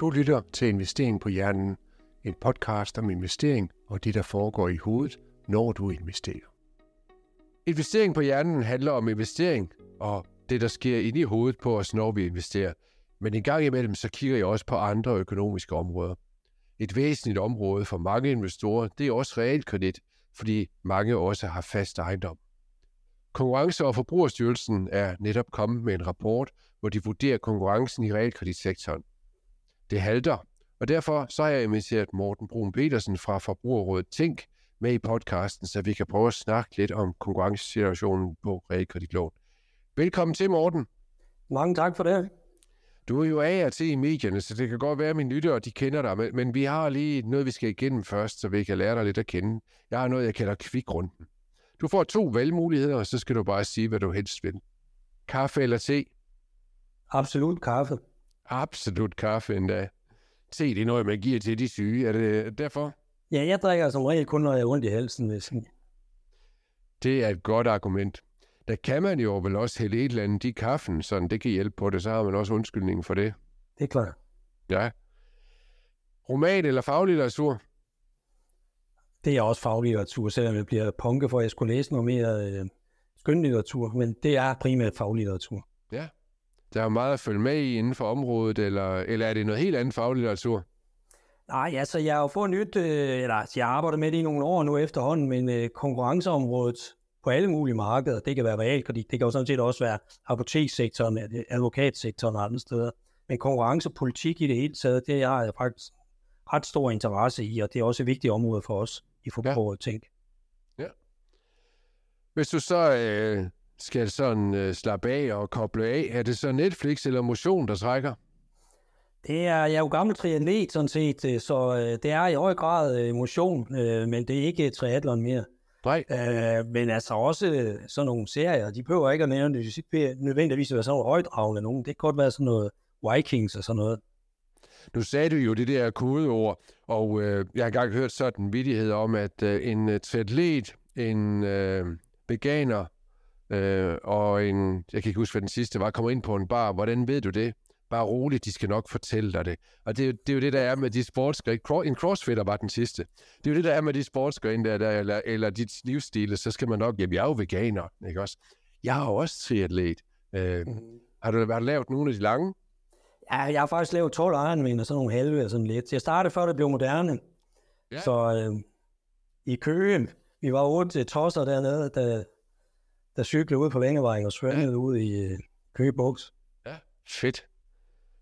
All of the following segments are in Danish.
Du lytter til Investering på Hjernen, en podcast om investering og det, der foregår i hovedet, når du investerer. Investering på Hjernen handler om investering og det, der sker inde i hovedet på os, når vi investerer. Men en gang imellem, så kigger jeg også på andre økonomiske områder. Et væsentligt område for mange investorer, det er også realkredit, fordi mange også har fast ejendom. Konkurrence- og Forbrugerstyrelsen er netop kommet med en rapport, hvor de vurderer konkurrencen i realkreditsektoren. Det halter, og derfor så har jeg inviteret Morten Brun Petersen fra Forbrugerrådet Tænk med i podcasten, så vi kan prøve at snakke lidt om konkurrencesituationen på realkreditlån. Velkommen til, Morten. Mange tak for det. Du er jo af og til i medierne, så det kan godt være, at mine lyttere de kender dig, men, men vi har lige noget, vi skal igennem først, så vi kan lære dig lidt at kende. Jeg har noget, jeg kalder kvikrunden. Du får to valgmuligheder, og så skal du bare sige, hvad du helst vil. Kaffe eller te? Absolut kaffe. Absolut kaffe endda. Te, det er noget, man giver til de syge. Er det derfor? Ja, jeg drikker som regel kun, når jeg er ondt i halsen. Hvis... Det er et godt argument. Der kan man jo vel også hælde et eller andet i kaffen, så det kan hjælpe på det, så har man også undskyldningen for det. Det er klart. Ja. Roman eller faglitteratur? Det er også faglitteratur, selvom jeg bliver punke for, at jeg skulle læse noget mere øh, skønlitteratur, men det er primært faglitteratur. Ja. Der er meget at følge med i inden for området, eller, eller er det noget helt andet faglitteratur? Nej, altså jeg har jo fået nyt, øh, eller jeg arbejder med det i nogle år nu efterhånden, men øh, konkurrenceområdet på alle mulige markeder, det kan være realkredit, det kan jo sådan set også være apotekssektoren, advokatsektoren og andre steder. Men konkurrencepolitik i det hele taget, det har jeg faktisk ret stor interesse i, og det er også et vigtigt område for os i forbruget ja. tænk. Ja. Hvis du så øh, skal sådan øh, slappe af og koble af, er det så Netflix eller motion, der trækker? Det er, jeg er jo gammel triatlet sådan set, øh, så øh, det er i høj grad øh, motion, men det er ikke triathlon mere. Nej. Øh, men altså også sådan nogle serier, de behøver ikke at nævne det, nødvendigvis at være sådan nogle højdragende nogen. Det kan godt være sådan noget Vikings og sådan noget. Nu sagde du jo det der kodeord, og øh, jeg har engang hørt sådan en vidighed om, at øh, en triatlet, en øh, veganer øh, og en, jeg kan ikke huske, hvad den sidste var, kommer ind på en bar. Hvordan ved du det? Bare roligt, de skal nok fortælle dig det. Og det, det er jo det, der er med de sportsgrene. En crossfitter var den sidste. Det er jo det, der er med de sportsgrene der, der eller, eller dit livsstile, så skal man nok, jamen jeg er jo veganer, ikke også? Jeg er jo også triatlet. Øh, mm. Har du været lavet nogle af de lange? Ja, jeg har faktisk lavet 12 Ironman og sådan nogle halve og sådan lidt. Jeg startede før det blev moderne. Ja. Så øh, i Køge, vi var otte tosser dernede, der, der cyklede ud på Vængevejen og svømmede ja. ud i øh, Køge Buks. Ja, fedt.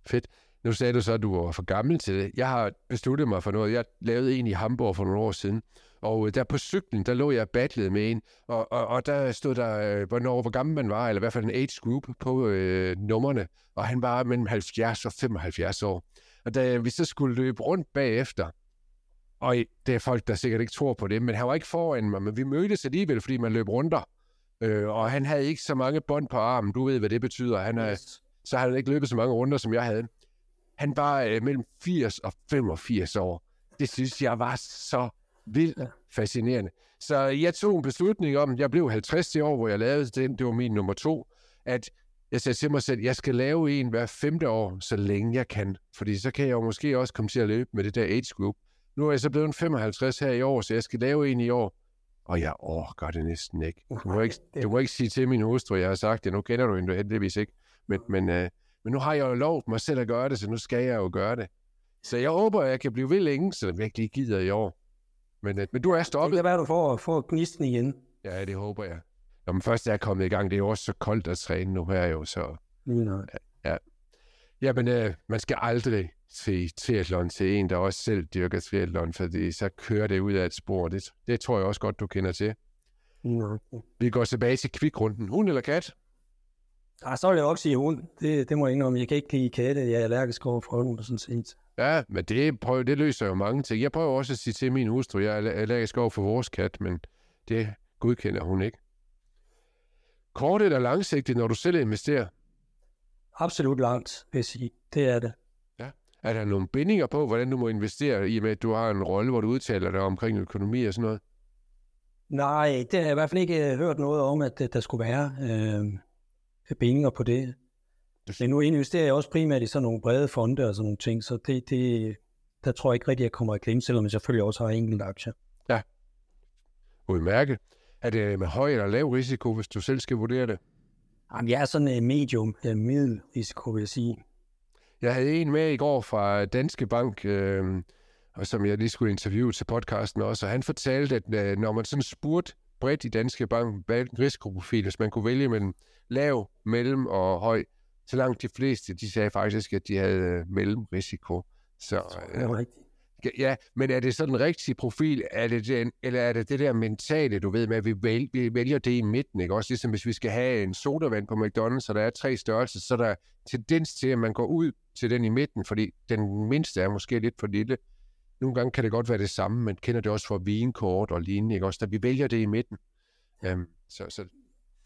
Fedt. Nu sagde du så, at du var for gammel til det. Jeg har besluttet mig for noget. Jeg lavede en i Hamburg for nogle år siden, og øh, der på cyklen, der lå jeg battlet med en, og, og, og der stod der, øh, hvornår, hvor gammel man var, eller i hvert fald en age group på øh, nummerne, og han var mellem 70 og 75 år. Og da vi så skulle løbe rundt bagefter, og det er folk, der sikkert ikke tror på det, men han var ikke foran mig, men vi mødtes alligevel, fordi man løb rundt der. Øh, og han havde ikke så mange bånd på armen, du ved, hvad det betyder. Han er, så havde han ikke løbet så mange runder, som jeg havde. Han var øh, mellem 80 og 85 år. Det synes jeg var så vildt fascinerende. Så jeg tog en beslutning om, jeg blev 50 år, hvor jeg lavede den, det var min nummer to, at jeg sagde til mig selv, jeg skal lave en hver femte år, så længe jeg kan. Fordi så kan jeg jo måske også komme til at løbe med det der age group. Nu er jeg så blevet 55 her i år, så jeg skal lave en i år. Og jeg overgår det næsten ikke. Du må ikke, du må ikke sige til min hustru, jeg har sagt det. Nu kender du hende heldigvis ikke. Men, men, øh, men nu har jeg jo lov mig selv at gøre det, så nu skal jeg jo gøre det. Så jeg håber, at jeg kan blive ved længe, så jeg virkelig gider i år. Men, øh, men du er stoppet. Det kan være, du får, får gnisten igen. Ja, det håber jeg. Når man først er kommet i gang, det er jo også så koldt at træne nu her jo, så... Mm, ja, ja. Jamen, øh, man skal aldrig se triathlon til en, der også selv dyrker triathlon, fordi så kører det ud af et spor. Det, det tror jeg også godt, du kender til. Mm. Vi går tilbage til kvikrunden. Hund eller kat? Ja, så vil jeg også sige hund. Det, det må jeg indrømme. Jeg kan ikke lide katte. Jeg er allergisk over for hunden, sådan set. Ja, men det, prøver, det løser jo mange ting. Jeg prøver også at sige til min hustru, jeg er allergisk over for vores kat, men det godkender hun ikke. Kort eller langsigtet, når du selv investerer? Absolut langt, vil jeg sige. Det er det. Er der nogle bindinger på, hvordan du må investere, i og med, at du har en rolle, hvor du udtaler dig omkring økonomi og sådan noget? Nej, det har jeg i hvert fald ikke hørt noget om, at der skulle være. Øh, bindinger på det. Men nu investerer jeg også primært i sådan nogle brede fonde og sådan nogle ting, så det, det, der tror jeg ikke rigtig, at jeg kommer i klemme, selvom jeg selvfølgelig også har enkelte aktier. Ja, udmærket. Er det med høj eller lav risiko, hvis du selv skal vurdere det? Jamen, jeg er sådan en medium, middelrisiko, vil jeg sige. Jeg havde en med i går fra Danske Bank, øh, og som jeg lige skulle interviewe til podcasten også, og han fortalte, at øh, når man sådan spurgte bredt i Danske Bank, hvilken risikoprofil, hvis man kunne vælge mellem lav, mellem og høj, så langt de fleste, de sagde faktisk, at de havde øh, mellemrisiko. Så, det er rigtigt. Ja, men er det sådan en rigtig profil, er det den, eller er det det der mentale, du ved med, at vi, vælger, vi vælger det i midten, ikke? Også ligesom hvis vi skal have en sodavand på McDonald's, så der er tre størrelser, så der er tendens til, at man går ud til den i midten, fordi den mindste er måske lidt for lille. Nogle gange kan det godt være det samme, men kender det også fra vinkort og lignende, ikke? Også da vi vælger det i midten. Um, så, så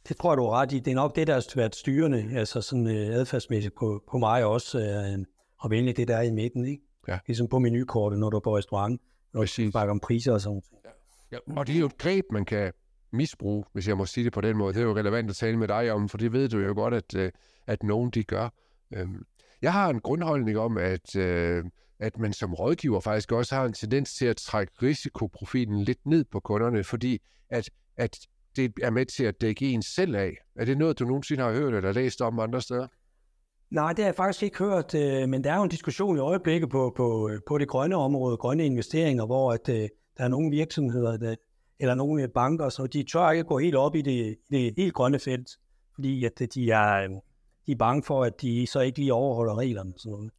det tror jeg, du er ret i. Det er nok det, der har været styrende, altså sådan øh, adfærdsmæssigt på, på mig også, øh, at vælge det, der i midten, ikke? Ja. Ligesom på menukortet, når du er på restaurant, når Præcis. du snakker om priser og sådan noget. Ja. ja. Og det er jo et greb, man kan misbruge, hvis jeg må sige det på den måde. Det er jo relevant at tale med dig om, for det ved du jo godt, at, øh, at nogen de gør. Øhm, jeg har en grundholdning om, at, øh, at man som rådgiver faktisk også har en tendens til at trække risikoprofilen lidt ned på kunderne, fordi at, at det er med til at dække en selv af. Er det noget, du nogensinde har hørt eller læst om andre steder? Nej, det har jeg faktisk ikke hørt, øh, men der er jo en diskussion i øjeblikket på, på, øh, på det grønne område, grønne investeringer, hvor at, øh, der er nogle virksomheder, der, eller nogle banker, så de tør ikke gå helt op i det, det helt grønne felt, fordi at øh, de er, øh, de er bange for, at de så ikke lige overholder reglerne. Sådan noget.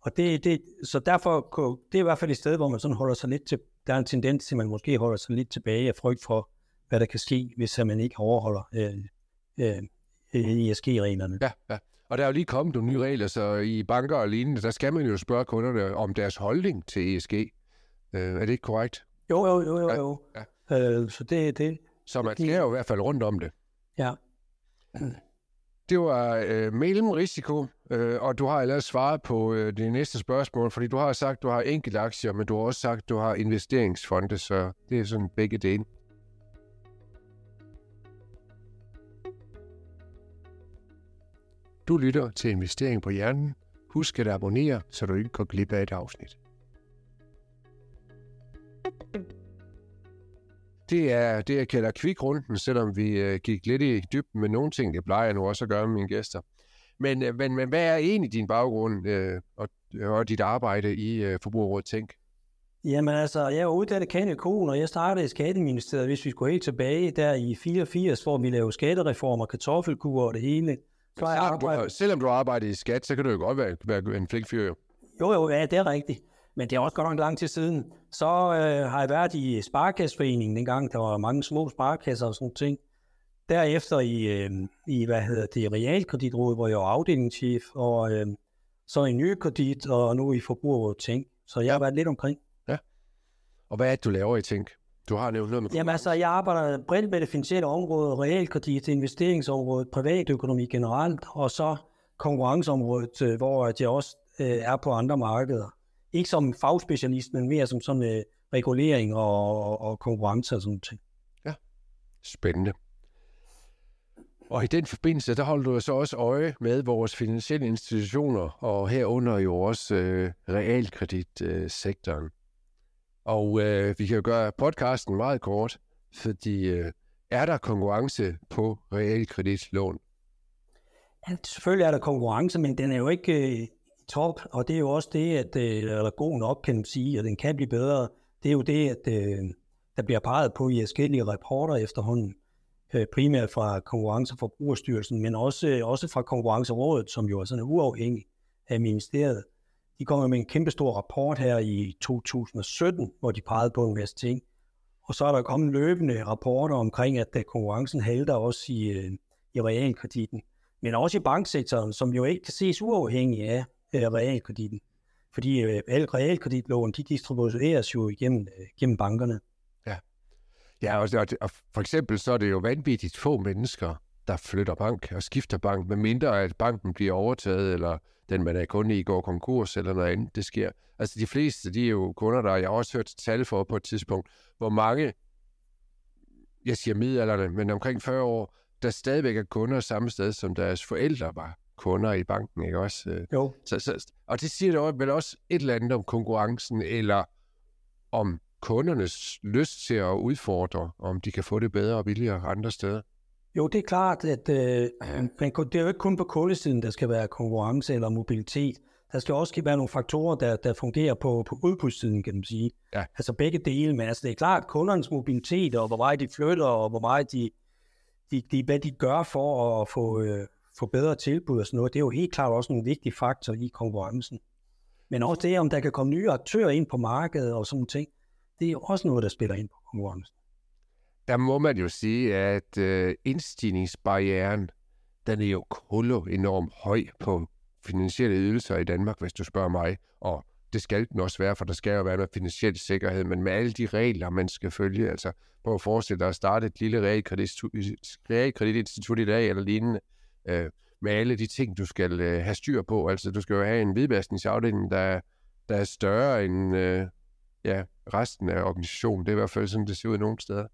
Og det, det, så derfor, det er i hvert fald et sted, hvor man sådan holder sig lidt til, der er en tendens til, at man måske holder sig lidt tilbage af frygt for, hvad der kan ske, hvis man ikke overholder øh, øh, ESG-reglerne. Ja, ja. Og der er jo lige kommet nogle nye regler, så i banker og lignende, der skal man jo spørge kunderne om deres holdning til ESG. Øh, er det ikke korrekt? Jo, jo, jo, jo. jo. Ja, ja. Øh, så det det. Så man skal jo i hvert fald rundt om det. Ja. Det var øh, mellemrisiko, øh, og du har ellers svaret på øh, det næste spørgsmål, fordi du har sagt, du har enkelte aktier, men du har også sagt, du har investeringsfonde, så det er sådan begge dele. Du lytter til Investering på Hjernen. Husk at abonnere, så du ikke går glip af et afsnit. Det er det, jeg kalder kvikrunden, selvom vi øh, gik lidt i dybden med nogle ting. Det plejer jeg nu også at gøre med mine gæster. Men, øh, men, men hvad er egentlig din baggrund øh, og, og dit arbejde i øh, Forbrugerrådet Tænk? Jamen altså, jeg er uddannet kanekon, og jeg startede i Skatteministeriet, hvis vi skulle helt tilbage der i 84, hvor vi lavede skattereformer, kartoffelkur og det hele. Selvom, arbejdet... du, selvom du arbejder i skat, så kan du jo godt være, være en flink fyr. Jo, jo, ja, det er rigtigt. Men det er også godt nok lang tid siden. Så øh, har jeg været i Sparkasseforeningen dengang, der var mange små sparkasser og sådan ting. Derefter i, øh, i hvad hedder det, Realkreditrådet, hvor jeg var afdelingschef, og øh, så i Nye Kredit, og nu i Forbrugerrådet Tænk. Så jeg har været lidt omkring. Ja. Og hvad er det, du laver i Tænk? Du har nævnt noget med Jamen altså, jeg arbejder bredt med det finansielle område, realkredit, investeringsområdet, privatøkonomi generelt, og så konkurrenceområdet, øh, hvor jeg også øh, er på andre markeder. Ikke som fagspecialist, men mere som sådan øh, regulering og, og, og konkurrence og sådan noget. Ja, spændende. Og i den forbindelse, der holder du så også øje med vores finansielle institutioner, og herunder jo også øh, realkreditsektoren. Øh, og øh, vi kan jo gøre podcasten meget kort, fordi øh, er der konkurrence på realkreditlån? Ja, selvfølgelig er der konkurrence, men den er jo ikke øh, top, og det er jo også det, at øh, eller god nok kan man sige, og den kan blive bedre. Det er jo det, at øh, der bliver peget på i forskellige rapporter efterhånden, øh, primært fra Konkurrence- og Forbrugerstyrelsen, men også, øh, også fra Konkurrencerådet, som jo er sådan uafhængig af ministeriet. De kom med en kæmpe stor rapport her i 2017, hvor de pegede på en masse ting. Og så er der kommet løbende rapporter omkring, at konkurrencen halter også i, øh, i realkreditten, men også i banksektoren, som jo ikke kan ses uafhængig af øh, realkreditten. Fordi øh, alle realkreditlån, de distribueres jo igennem, gennem bankerne. Ja, ja og, og for eksempel så er det jo vanvittigt få mennesker, der flytter bank og skifter bank, medmindre at banken bliver overtaget, eller den man er kunde i går konkurs, eller noget andet, det sker. Altså de fleste, de er jo kunder, der jeg har også hørt tal for på et tidspunkt, hvor mange, jeg siger midalderne, men omkring 40 år, der stadigvæk er kunder samme sted, som deres forældre var kunder i banken, ikke også? Øh, Jo. Så, så, og det siger det vel også et eller andet om konkurrencen, eller om kundernes lyst til at udfordre, om de kan få det bedre og billigere andre steder. Jo, det er klart, at øh, men det er jo ikke kun på kundesiden, der skal være konkurrence eller mobilitet. Der skal også være nogle faktorer, der, der fungerer på, på udbudssiden, kan man sige. Ja. Altså begge dele, men altså det er klart, at kundernes mobilitet, og hvor meget de flytter, og hvor meget de, de, de, hvad de gør for at få, øh, få bedre tilbud og sådan noget, det er jo helt klart også en vigtig faktor i konkurrencen. Men også det, om der kan komme nye aktører ind på markedet og sådan ting, det er jo også noget, der spiller ind på konkurrencen. Der må man jo sige, at øh, indstigningsbarrieren, den er jo kullo enormt høj på finansielle ydelser i Danmark, hvis du spørger mig. Og det skal den også være, for der skal jo være noget finansiel sikkerhed, men med alle de regler, man skal følge, altså prøv at forestille dig at starte et lille realkreditinstitut i dag eller lignende, øh, med alle de ting, du skal øh, have styr på. Altså, du skal jo have en hvidvaskningsafdeling, der, der er større end øh, ja, resten af organisationen. Det er i hvert fald sådan, det ser ud nogle steder.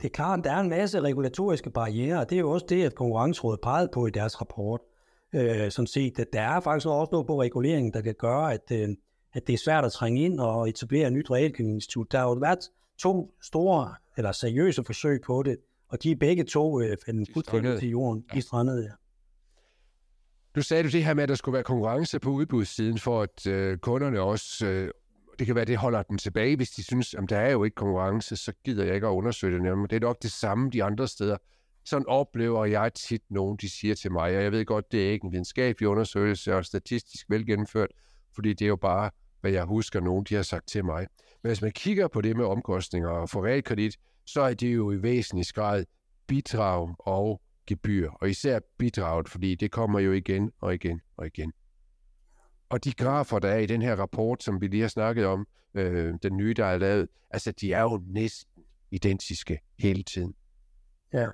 Det er klart, at der er en masse regulatoriske barriere, og det er jo også det, at Konkurrencerådet pegede på i deres rapport. Øh, sådan set, at der er faktisk også noget på reguleringen, der kan gøre, at, øh, at det er svært at trænge ind og etablere et nyt realkreditinstitut. Der har jo været to store eller seriøse forsøg på det, og de er begge to øh, fuldstændig til jorden. De strandede, ja. Nu sagde du det her med, at der skulle være konkurrence på udbudssiden, for at øh, kunderne også, øh, det kan være, det holder dem tilbage, hvis de synes, at der er jo ikke konkurrence, så gider jeg ikke at undersøge det. nærmere. det er nok det samme de andre steder. Sådan oplever jeg tit nogen, de siger til mig, og jeg ved godt, det er ikke en videnskabelig undersøgelse og statistisk velgennemført, fordi det er jo bare, hvad jeg husker, nogen de har sagt til mig. Men hvis man kigger på det med omkostninger og for realkredit, så er det jo i væsentlig grad bidrag og gebyr, og især bidraget, fordi det kommer jo igen og igen og igen. Og de grafer, der er i den her rapport, som vi lige har snakket om, øh, den nye, der er lavet, altså de er jo næsten identiske hele tiden. Ja,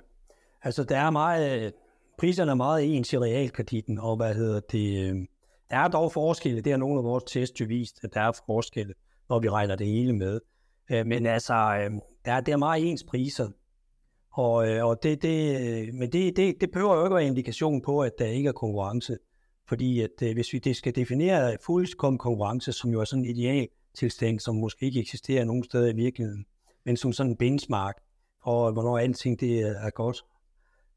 altså der er meget, øh, priserne er meget ens i realkreditten, og hvad hedder det, øh, der er dog forskelle, det har nogle af vores test vist, at der er forskelle, når vi regner det hele med. Øh, men altså, øh, der er, der er meget ens priser, og, øh, og det, det, øh, men det, det, det behøver jo ikke være en indikation på, at der ikke er konkurrence. Fordi at, øh, hvis vi det skal definere fuldkommen konkurrence, som jo er sådan en ideal tilstand, som måske ikke eksisterer nogen steder i virkeligheden, men som sådan en benchmark, for, hvornår alting det er godt.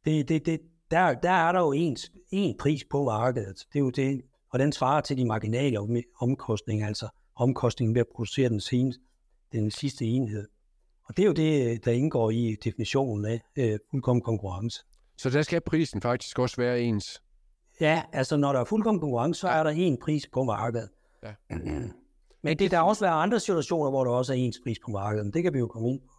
Det, det, det, der, der er der jo en, en pris på markedet. Det er jo det, og den svarer til de marginale omkostninger, altså omkostningen ved at producere den, seneste, den sidste enhed. Og det er jo det, der indgår i definitionen af øh, fuldkommen konkurrence. Så der skal prisen faktisk også være ens? Ja, altså når der er fuldkommen konkurrence, så er der en pris på markedet. Ja. Men det der også være andre situationer, hvor der også er ens pris på markedet. Det kan vi jo komme ind på.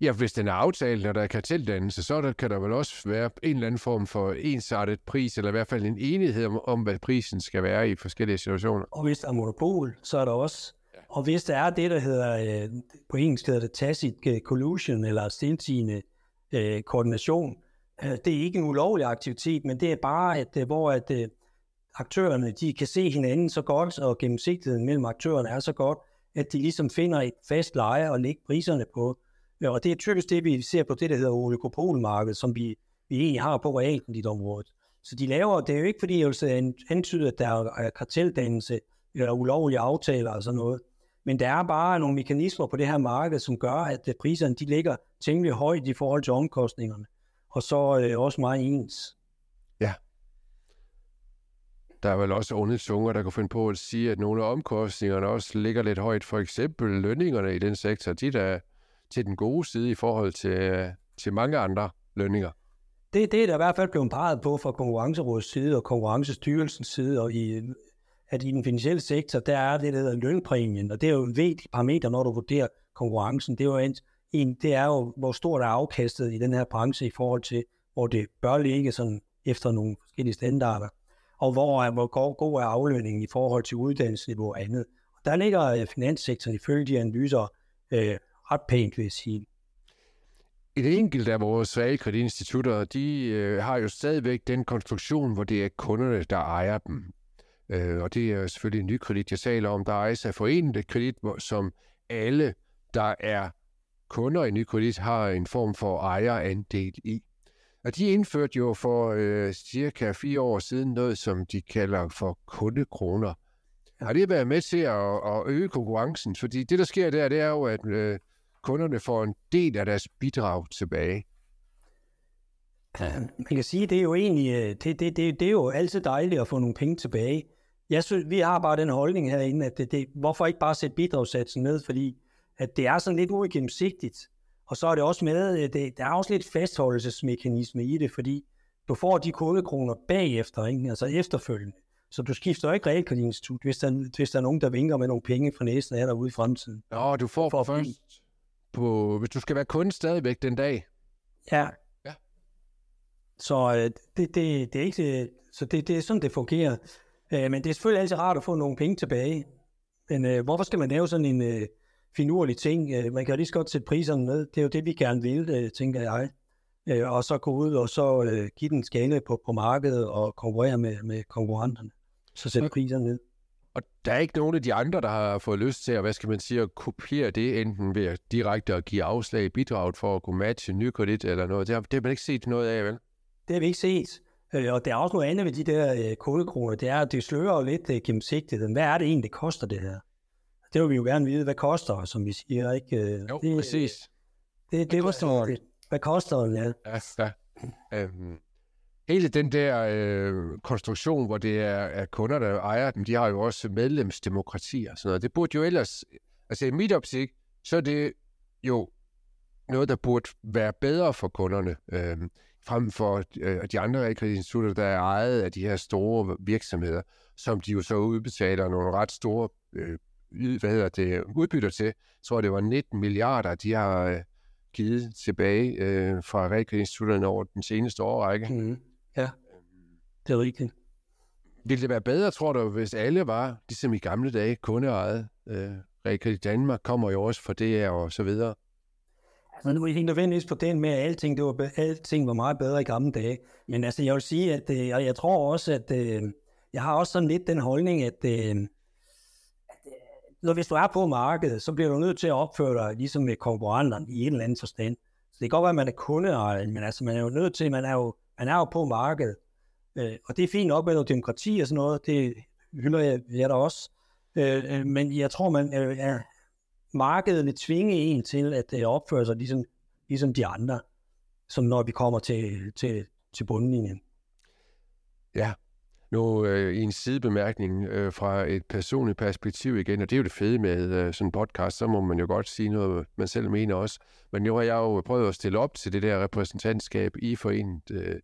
Ja, hvis den er aftalt, når der er karteldannelse, så der, kan der vel også være en eller anden form for ensartet pris, eller i hvert fald en enighed om, om hvad prisen skal være i forskellige situationer. Og hvis der er monopol, så er der også. Ja. Og hvis der er det, der hedder, øh, på engelsk hedder det tacit collusion, eller stiltigende øh, koordination, øh, Øh, det er ikke en ulovlig aktivitet, men det er bare, at, øh, hvor at, øh, aktørerne de kan se hinanden så godt, og gennemsigtigheden mellem aktørerne er så godt, at de ligesom finder et fast leje og lægger priserne på. Og det er typisk det, vi ser på det, der hedder oligopolmarkedet, som vi, vi egentlig har på realkreditområdet. Så de laver, det er jo ikke fordi, jeg vil antyde, at der er karteldannelse eller ulovlige aftaler og sådan noget. Men der er bare nogle mekanismer på det her marked, som gør, at priserne de ligger temmelig højt i forhold til omkostningerne. Og så øh, også meget ens. Ja. Der er vel også onde tunger, der kan finde på at sige, at nogle af omkostningerne også ligger lidt højt. For eksempel lønningerne i den sektor, de der til den gode side i forhold til, til mange andre lønninger. Det, det er der i hvert fald blevet peget på fra Konkurrencerådets side og Konkurrencestyrelsens side, og i, at i den finansielle sektor, der er det, der hedder lønpræmien, og det er jo en vigtig parameter, når du vurderer konkurrencen. Det er jo en, det er jo, hvor stort er afkastet i den her branche i forhold til, hvor det bør ligge sådan efter nogle forskellige standarder, og hvor, hvor god er aflønningen i forhold til uddannelsesniveau og andet. Og der ligger øh, finanssektoren ifølge de analyser øh, ret pænt, vil jeg sige. Et enkelt af vores realkreditinstitutter, de øh, har jo stadigvæk den konstruktion, hvor det er kunderne, der ejer dem. Øh, og det er selvfølgelig en ny kredit, jeg taler om. Der ejes af forenet kredit, som alle, der er kunder i ny kredit, har en form for ejerandel i. Og de indførte jo for øh, cirka fire år siden noget, som de kalder for kundekroner. Har det været med til at, at øge konkurrencen? Fordi det, der sker der, det er jo, at øh, kunderne får en del af deres bidrag tilbage. Man kan sige, det er jo egentlig, øh, det, det, det, det er jo altid dejligt at få nogle penge tilbage. Jeg synes, vi har bare den holdning herinde, at det, det, hvorfor ikke bare sætte bidragssatsen ned, fordi at det er sådan lidt uigennemsigtigt. Og så er det også med, øh, det, der er også lidt fastholdelsesmekanisme i det, fordi du får de kundekroner bagefter, ikke? altså efterfølgende. Så du skifter ikke realkreditinstitut, hvis der, hvis der er nogen, der vinker med nogle penge fra næsen af dig ude i fremtiden. Nå, du får for først på, hvis du skal være kunde stadigvæk den dag. Ja. Ja. Så øh, det, det, det er ikke, så det, det er sådan, det fungerer. Øh, men det er selvfølgelig altid rart at få nogle penge tilbage. Men øh, hvorfor skal man lave sådan en øh, finurlig ting? Øh, man kan lige så godt sætte priserne ned. Det er jo det, vi gerne vil, øh, tænker jeg. Øh, og så gå ud og så give den skala på, på markedet og konkurrere med, med konkurrenterne. Så sætte priserne ned. Og der er ikke nogen af de andre, der har fået lyst til at, hvad skal man sige, at kopiere det, enten ved at direkte at give afslag i bidraget for at kunne matche nykredit eller noget. Det har, det har man ikke set noget af, vel? Det har vi ikke set. Og der er også noget andet ved de der kodekroner. Det er, at det slører jo lidt gennemsigtigt. Hvad er det egentlig, det koster det her? Det vil vi jo gerne vide. Hvad koster, som vi siger, ikke? Øh, Jo, det, præcis. Det, det, koster det, hvad koster den, ja? Ja, ja. Øhm, hele den der øh, konstruktion, hvor det er, er kunder, der ejer dem, de har jo også medlemsdemokrati og sådan noget. Det burde jo ellers, altså i mit opsigt, så er det jo noget, der burde være bedre for kunderne, øh, frem for øh, de andre realkreditinstitutter, der er ejet af de her store virksomheder, som de jo så udbetaler nogle ret store øh, hvad hedder det, udbytter til. Jeg tror, det var 19 milliarder, de har øh, givet tilbage øh, fra realkreditinstitutterne over den seneste årrække. Mm. Ja, det er rigtigt. Ville det være bedre, tror du, hvis alle var, ligesom i gamle dage, kundeejet? Øh, Realkredit Danmark kommer jo også for det og så videre. Altså, nu er jeg ikke nødvendigvis på den med, at alting, det var, alting var meget bedre i gamle dage. Men altså, jeg vil sige, at øh, jeg, jeg tror også, at øh, jeg har også sådan lidt den holdning, at, at øh, når hvis du er på markedet, så bliver du nødt til at opføre dig ligesom med konkurrenterne i en eller anden forstand. Så det kan godt være, at man er kundeejer, men altså, man er jo nødt til, man er jo, man er jo på markedet. Øh, og det er fint nok med noget demokrati og sådan noget, det hylder jeg, jeg da også. Øh, øh men jeg tror, man øh, er, markedet vil tvinge en til at øh, opføre sig ligesom, ligesom de andre, som når vi kommer til, til, til bundlinjen. Ja, nu øh, i en sidebemærkning øh, fra et personligt perspektiv igen, og det er jo det fede med øh, sådan en podcast, så må man jo godt sige noget, man selv mener også. Men nu har jeg jo prøvet at stille op til det der repræsentantskab i forenet øh,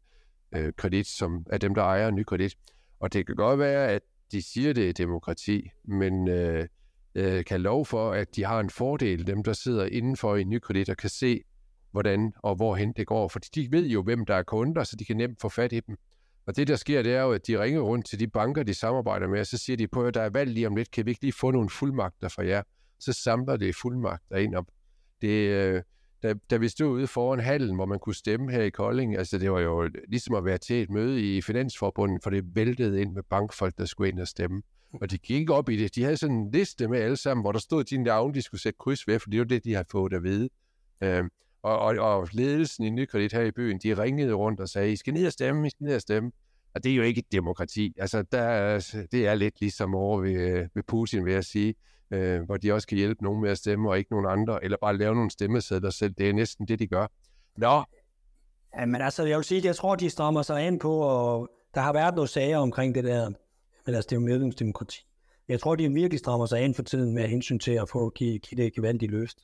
øh, kredit, som er dem, der ejer ny kredit. Og det kan godt være, at de siger, det er demokrati, men øh, øh, kan lov for, at de har en fordel, dem der sidder indenfor i ny kredit og kan se, hvordan og hvorhen det går. Fordi de ved jo, hvem der er kunder, så de kan nemt få fat i dem. Og det, der sker, det er jo, at de ringer rundt til de banker, de samarbejder med, og så siger de på, at der er valg lige om lidt, kan vi ikke lige få nogle fuldmagter fra jer? Så samler det fuldmagter ind op. Det, øh, da, da vi stod ude foran hallen, hvor man kunne stemme her i Kolding, altså det var jo ligesom at være til et møde i Finansforbundet, for det væltede ind med bankfolk, der skulle ind og stemme. Og de gik op i det. De havde sådan en liste med alle sammen, hvor der stod din navn, de skulle sætte kryds ved, for det var det, de havde fået at vide. Øh, og, og, og ledelsen i Nykredit her i byen, de ringede rundt og sagde, I skal ned og stemme, I skal ned og stemme. Og det er jo ikke et demokrati. Altså, der, det er lidt ligesom over ved, ved Putin, vil jeg sige, øh, hvor de også kan hjælpe nogen med at stemme, og ikke nogen andre, eller bare lave nogle stemmesedler selv. Det er næsten det, de gør. Nå. Jamen altså, jeg vil sige, jeg tror, de strammer sig ind på, og der har været nogle sager omkring det der, men altså, det er jo medlemsdemokrati. Jeg tror, de virkelig strammer sig ind for tiden med hensyn til at få give, give det gevaldigt løst.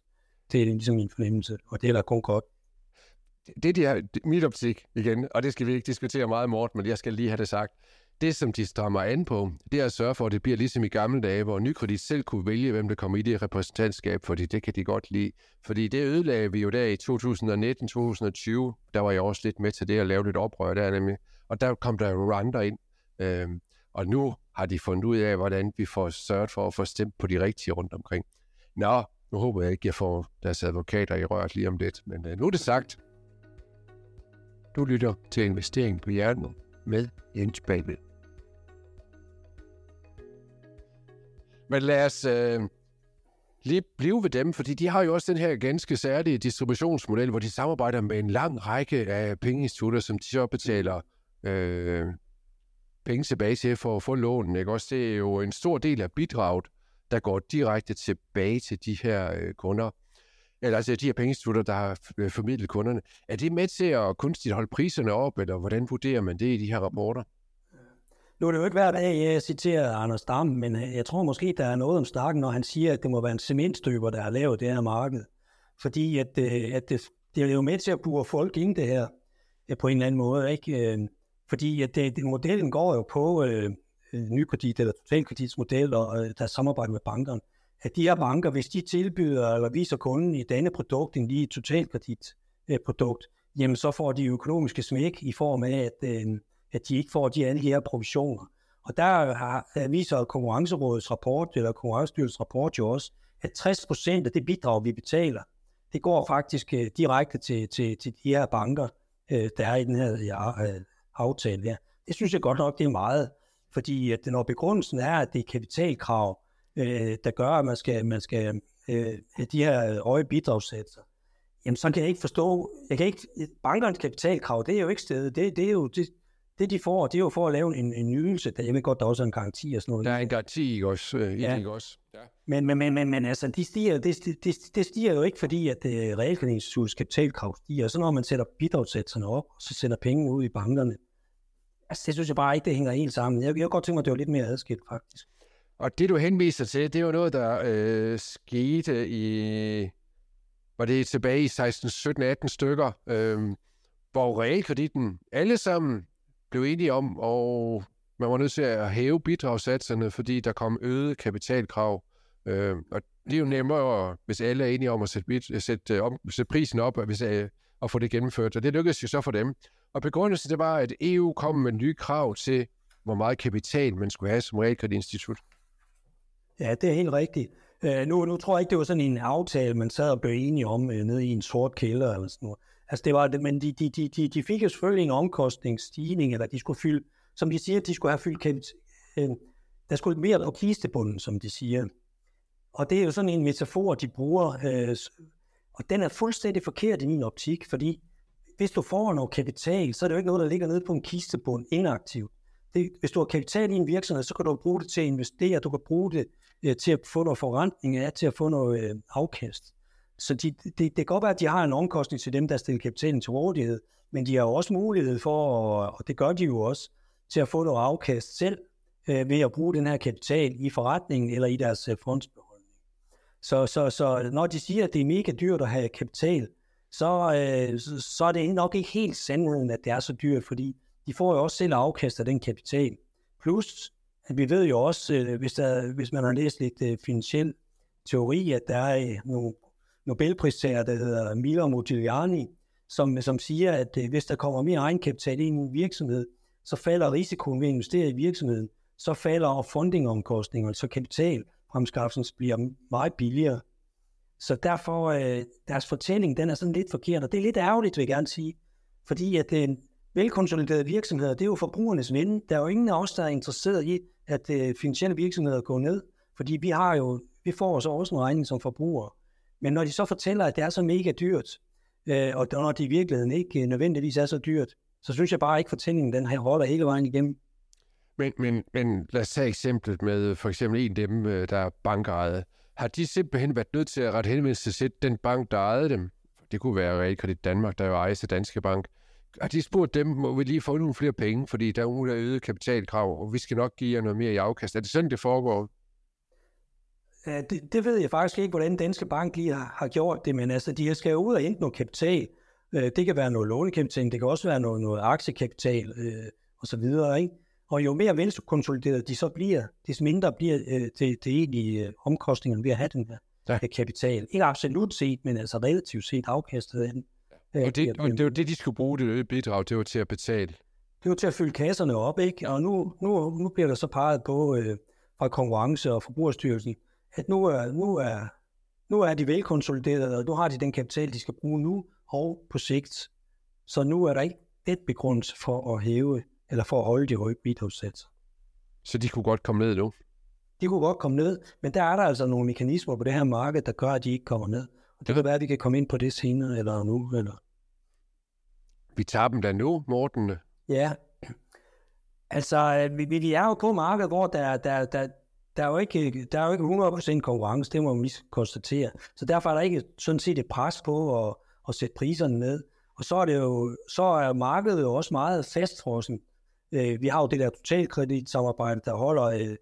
Det er ligesom min fornemmelse, og det er da kun godt. Det, de er mit optik igen, og det skal vi ikke diskutere meget, Morten, men jeg skal lige have det sagt. Det, som de strammer an på, det er at sørge for, at det bliver ligesom i gamle dage, hvor Nykredit selv kunne vælge, hvem der kommer i det repræsentantskab, fordi det kan de godt lide. Fordi det ødelagde vi jo der i 2019-2020, der var jeg også lidt med til det at lave lidt oprør der nemlig. Og der kom der jo andre ind. Øhm, og nu har de fundet ud af, hvordan vi får sørget for at få stemt på de rigtige rundt omkring. Nå, nu håber jeg ikke, jeg får deres advokater i røret lige om lidt, men øh, nu er det sagt. Du lytter til Investering på Hjernen med Jens Babel. Men lad os øh, lige blive ved dem, fordi de har jo også den her ganske særlige distributionsmodel, hvor de samarbejder med en lang række af pengeinstitutter, som de så betaler øh, penge tilbage til for at få lånen. Ikke? Også det er jo en stor del af bidraget, der går direkte tilbage til de her øh, kunder, eller altså de her pengeinstitutter, der har øh, formidlet kunderne. Er det med til at kunstigt holde priserne op, eller hvordan vurderer man det i de her rapporter? Nu er det jo ikke hver dag, jeg citerer Anders Dam, men øh, jeg tror måske, der er noget om snakken, når han siger, at det må være en cementstøber, der har lavet det her marked. Fordi at, øh, at det, det er jo med til at bure folk ind det her på en eller anden måde. Ikke? Fordi at det, modellen går jo på øh, nykredit eller totalkreditsmodel og øh, der er samarbejde med bankerne. At de her banker, hvis de tilbyder eller viser kunden i denne produkt en lige totalkreditprodukt, øh, produkt, jamen så får de økonomiske smæk i form af, at, øh, at de ikke får de alle her provisioner. Og der har, viser Konkurrencerådets rapport, eller Konkurrencestyrelsens rapport jo også, at 60% af det bidrag, vi betaler, det går faktisk øh, direkte til, til, til de her banker, øh, der er i den her øh, aftale her. Det synes jeg godt nok, det er meget. Fordi at når begrundelsen er, at det er kapitalkrav, øh, der gør, at man skal, man skal øh, have de her øje bidragssatser, jamen så kan jeg ikke forstå, jeg kan ikke, bankernes kapitalkrav, det er jo ikke stedet, det, det er jo, det, det de får, det er jo for at lave en, en ydelse, der, jeg ved godt, der er også en garanti og sådan noget. Der er en garanti ikke også, øh, ja. ikke også. Ja. Men, men, men, men, men altså, de stiger, det, det, det stiger jo ikke, fordi at uh, realkreditinstituttets kapitalkrav stiger. Så når man sætter bidragssatserne op, og så sender penge ud i bankerne, altså, det synes jeg bare ikke, det hænger helt sammen. Jeg, jeg kunne godt tænke mig, at det var lidt mere adskilt, faktisk. Og det, du henviser til, det var noget, der øh, skete i, var det tilbage i 16, 17, 18 stykker, øh, hvor realkreditten alle sammen blev enige om, og man var nødt til at hæve bidragssatserne, fordi der kom øget kapitalkrav. Øh, og det er jo nemmere, hvis alle er enige om at sætte, sætte, øh, om, sætte prisen op, hvis, øh, at få det gennemført. Og det lykkedes jo så for dem. Og begrundelsen det var, at EU kom med nye krav til, hvor meget kapital man skulle have som realkreditinstitut. Ja, det er helt rigtigt. Uh, nu, nu tror jeg ikke, det var sådan en aftale, man sad og blev enige om uh, nede i en sort kælder eller sådan noget. Altså det var, men de, de, de, de, de fik jo selvfølgelig en omkostningsstigning, eller de skulle fylde, som de siger, de skulle have fyldt kapital. Uh, øh, der skulle mere på kistebunden, som de siger. Og det er jo sådan en metafor, de bruger, uh, og den er fuldstændig forkert i min optik, fordi hvis du får noget kapital, så er det jo ikke noget, der ligger nede på en kistebund inaktivt. Det, hvis du har kapital i en virksomhed, så kan du bruge det til at investere, du kan bruge det øh, til at få noget forrentning af, til at få noget øh, afkast. Så de, det, det kan godt være, at de har en omkostning til dem, der stiller kapitalen til rådighed, men de har jo også mulighed for, og det gør de jo også, til at få noget afkast selv øh, ved at bruge den her kapital i forretningen eller i deres øh, fondsbeholdning. Så, så, så når de siger, at det er mega dyrt at have kapital, så, øh, så, så er det nok ikke helt sandheden, at det er så dyrt, fordi de får jo også selv afkast af den kapital. Plus, at vi ved jo også, øh, hvis, der, hvis man har læst lidt øh, finansiel teori, at der er øh, nogle Nobelpristager, der hedder Milo Modigliani, som, som siger, at øh, hvis der kommer mere egenkapital ind i en virksomhed, så falder risikoen ved at investere i virksomheden, så falder fundingomkostningerne, så kapitalfremskaffelsen bliver meget billigere. Så derfor, øh, deres fortælling, den er sådan lidt forkert, og det er lidt ærgerligt, vil jeg gerne sige. Fordi at øh, velkonsoliderede virksomheder, det er jo forbrugernes ven. Der er jo ingen af os, der er interesseret i, at øh, finansielle virksomheder går ned. Fordi vi har jo, vi får så også en regning som forbrugere. Men når de så fortæller, at det er så mega dyrt, øh, og når det i virkeligheden ikke nødvendigvis er så dyrt, så synes jeg bare ikke, fortællingen den her holder hele vejen igennem. Men, men, men lad os tage eksemplet med øh, for eksempel en af dem, øh, der er bankejet har de simpelthen været nødt til at rette henvendelse til den bank, der ejede dem? Det kunne være Realkredit Danmark, der jo ejes af Danske Bank. Har de spurgt dem, må vi lige få nogle flere penge, fordi der er nogle øget kapitalkrav, og vi skal nok give jer noget mere i afkast. Er det sådan, det foregår? Ja, det, det ved jeg faktisk ikke, hvordan Danske Bank lige har, har gjort det, men altså, de skal jo ud og hente noget kapital. Øh, det kan være noget lånekapital, det kan også være noget, noget aktiekapital øh, og så videre, ikke? Og jo mere velkonsolideret de så bliver, des mindre bliver øh, det, det egentlige øh, omkostningerne ved at have den her ja. kapital. Ikke absolut set, men altså relativt set afkastet af den. Ja. Og, det, og det var det, de skulle bruge det øgede bidrag, det var til at betale. Det var til at fylde kasserne op, ikke? Og nu, nu, nu bliver der så peget på øh, fra Konkurrence- og Forbrugerstyrelsen, at nu er, nu, er, nu er de velkonsoliderede, og nu har de den kapital, de skal bruge nu og på sigt. Så nu er der ikke det begrundelse for at hæve eller for at holde de høje bidragssatser. Så de kunne godt komme ned nu? de kunne godt komme ned, men der er der altså nogle mekanismer på det her marked, der gør, at de ikke kommer ned. Og det kan være, at vi kan komme ind på det senere, eller nu, eller... Vi tager dem da nu, Morten. Ja, altså, vi, vi er jo på markedet, hvor der, der, der, der er jo ikke, der er jo ikke 100% konkurrence, det må man konstatere. Så derfor er der ikke sådan set et pres på at, at sætte priserne ned. Og så er, det jo, så er markedet jo også meget fastfrossen. Øh, vi har jo det der totalkreditsamarbejde, der holder øh,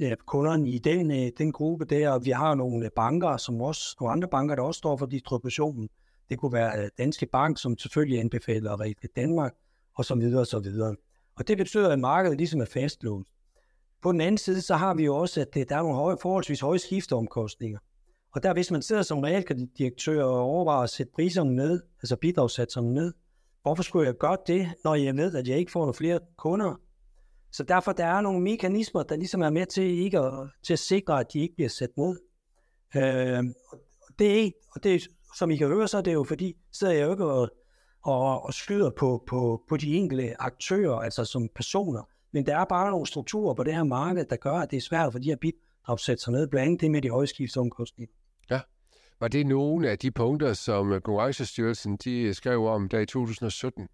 øh, kunderne i den, øh, den gruppe der, og vi har nogle banker, som også, nogle andre banker, der også står for distributionen. Det kunne være øh, Danske Bank, som selvfølgelig anbefaler Rete Danmark, og så videre og så videre. Og det betyder, at markedet ligesom er fastlåst. På den anden side, så har vi jo også, at øh, der er nogle høje, forholdsvis høje skifteomkostninger. Og der, hvis man sidder som realkreditdirektør og overvejer at sætte priserne ned, altså bidragssatserne ned, hvorfor skulle jeg gøre det, når jeg ved, at jeg ikke får nogle flere kunder? Så derfor der er nogle mekanismer, der ligesom er med til, ikke at, til at sikre, at de ikke bliver sat ned. Øh, det er, og det, som I kan høre, så er det jo fordi, sidder jeg jo ikke og, og, og skyder på, på, på de enkelte aktører, altså som personer. Men der er bare nogle strukturer på det her marked, der gør, at det er svært for de her bidrag sig ned, blandt andet det med de høje skiftsomkostninger. Var det nogle af de punkter, som Konkurrencestyrelsen de skrev om der i 2017?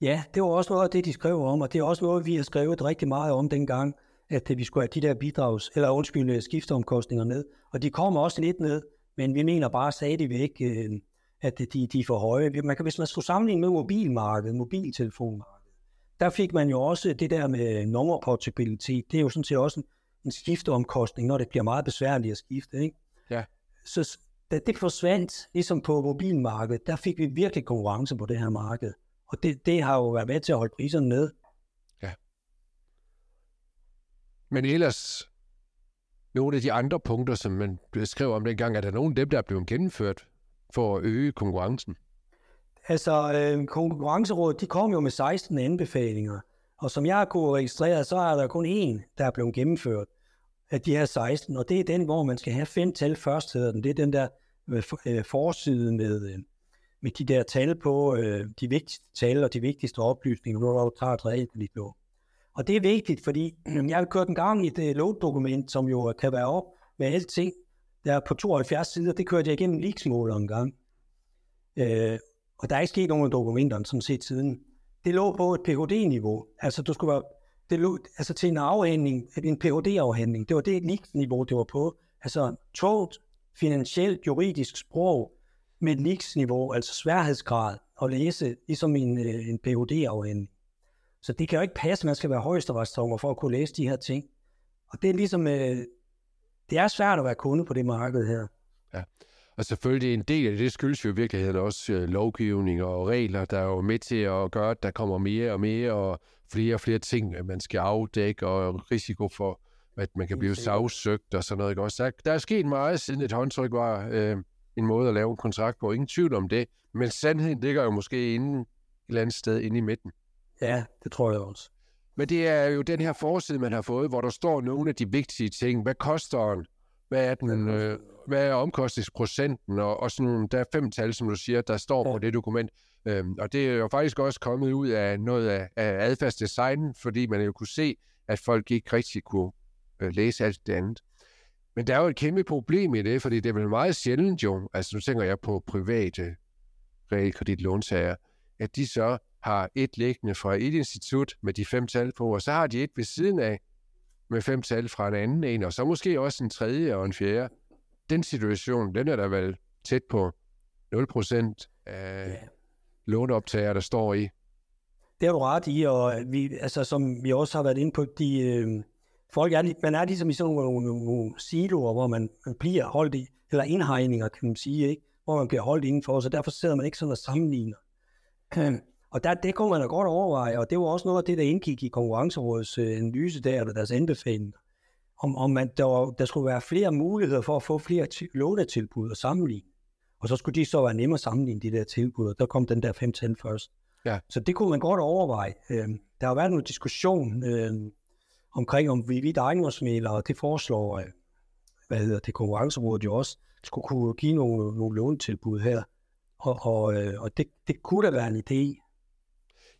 Ja, det var også noget af det, de skrev om, og det er også noget, vi har skrevet rigtig meget om dengang, at vi skulle have de der bidrags, eller undskyld, skifteomkostninger ned. Og de kommer også lidt ned, men vi mener bare stadigvæk, øh, at de, de er for høje. Man kan, hvis man skulle sammenligne med mobilmarkedet, mobiltelefonmarkedet, der fik man jo også det der med nummerportabilitet. Det er jo sådan set også en, en skifteomkostning, når det bliver meget besværligt at skifte. Ikke? Ja. Så da det forsvandt, ligesom på mobilmarkedet, der fik vi virkelig konkurrence på det her marked. Og det, det har jo været med til at holde priserne ned. Ja. Men ellers, nogle af de andre punkter, som man skrev om dengang, er der nogle af dem, der er blevet gennemført for at øge konkurrencen? Altså, øh, konkurrencerådet, de kom jo med 16 anbefalinger, og som jeg har kunnet registrere, så er der kun én, der er blevet gennemført af de her 16, og det er den, hvor man skal have fem tal først, hedder den. Det er den der øh, forside med, øh, med de der tal på, øh, de vigtigste tal og de vigtigste oplysninger, når du tager et realkreditlån. Og det er vigtigt, fordi jeg har kørt en gang i et øh, låndokument, som jo kan være op med alting, der er på 72 sider, det kørte jeg igennem leaksmåler en gang. Øh, og der er ikke sket nogen af dokumenterne sådan set siden. Det lå på et Ph.D.-niveau. Altså, du skulle være, det lå, altså til en afhandling, en Ph.D.-afhandling, det var det leaks-niveau, det var på. Altså, tungt, finansielt, juridisk sprog med et leaks-niveau, altså sværhedsgrad, at læse ligesom en, øh, en Ph.D.-afhandling. Så det kan jo ikke passe, at man skal være højesteretsdommer for at kunne læse de her ting. Og det er ligesom, øh, det er svært at være kunde på det marked her. Ja. Og selvfølgelig en del af det skyldes jo i virkeligheden også øh, lovgivning og regler, der er jo med til at gøre, at der kommer mere og mere og flere og flere ting, øh, man skal afdække, og risiko for, at man kan blive sagsøgt og sådan noget. Ikke? Også der, der er sket meget, siden et håndtryk var øh, en måde at lave en kontrakt på. Ingen tvivl om det. Men sandheden ligger jo måske inde et eller andet sted inde i midten. Ja, det tror jeg også. Men det er jo den her forside, man har fået, hvor der står nogle af de vigtige ting. Hvad koster den? Hvad er den? Øh, hvad er omkostningsprocenten, og, og sådan, der er fem tal, som du siger, der står ja. på det dokument. Øhm, og det er jo faktisk også kommet ud af noget af, af adfærdsdesign, fordi man jo kunne se, at folk ikke rigtig kunne øh, læse alt det andet. Men der er jo et kæmpe problem i det, fordi det er vel meget sjældent jo, altså nu tænker jeg på private realkreditlånsager, at de så har et liggende fra et institut med de fem tal på, og så har de et ved siden af med fem tal fra en anden en, og så måske også en tredje og en fjerde den situation, den er der vel tæt på 0% af ja. låneoptager, der står i. Det har du ret i, og vi, altså, som vi også har været inde på, de, øh, folk er, man er ligesom i sådan nogle, nogle, nogle siloer, hvor man, bliver holdt i, eller indhegninger, kan man sige, ikke? hvor man bliver holdt indenfor, så derfor sidder man ikke sådan og sammenligner. Og der, det kunne man da godt overveje, og det var også noget af det, der indgik i konkurrencerådets øh, analyse der, eller deres anbefalinger om, om man, der, var, der skulle være flere muligheder for at få flere lånetilbud og sammenligne. Og så skulle de så være nemmere at sammenligne de der tilbud, og der kom den der fem tal først. Ja. Så det kunne man godt overveje. Øh, der har været en diskussion øh, omkring, om vi vidt ejendomsmælere, det foreslår, hvad hedder det, konkurrencerådet jo også, skulle kunne give nogle, nogle lånetilbud her. Og, og, øh, og det, det kunne da være en idé.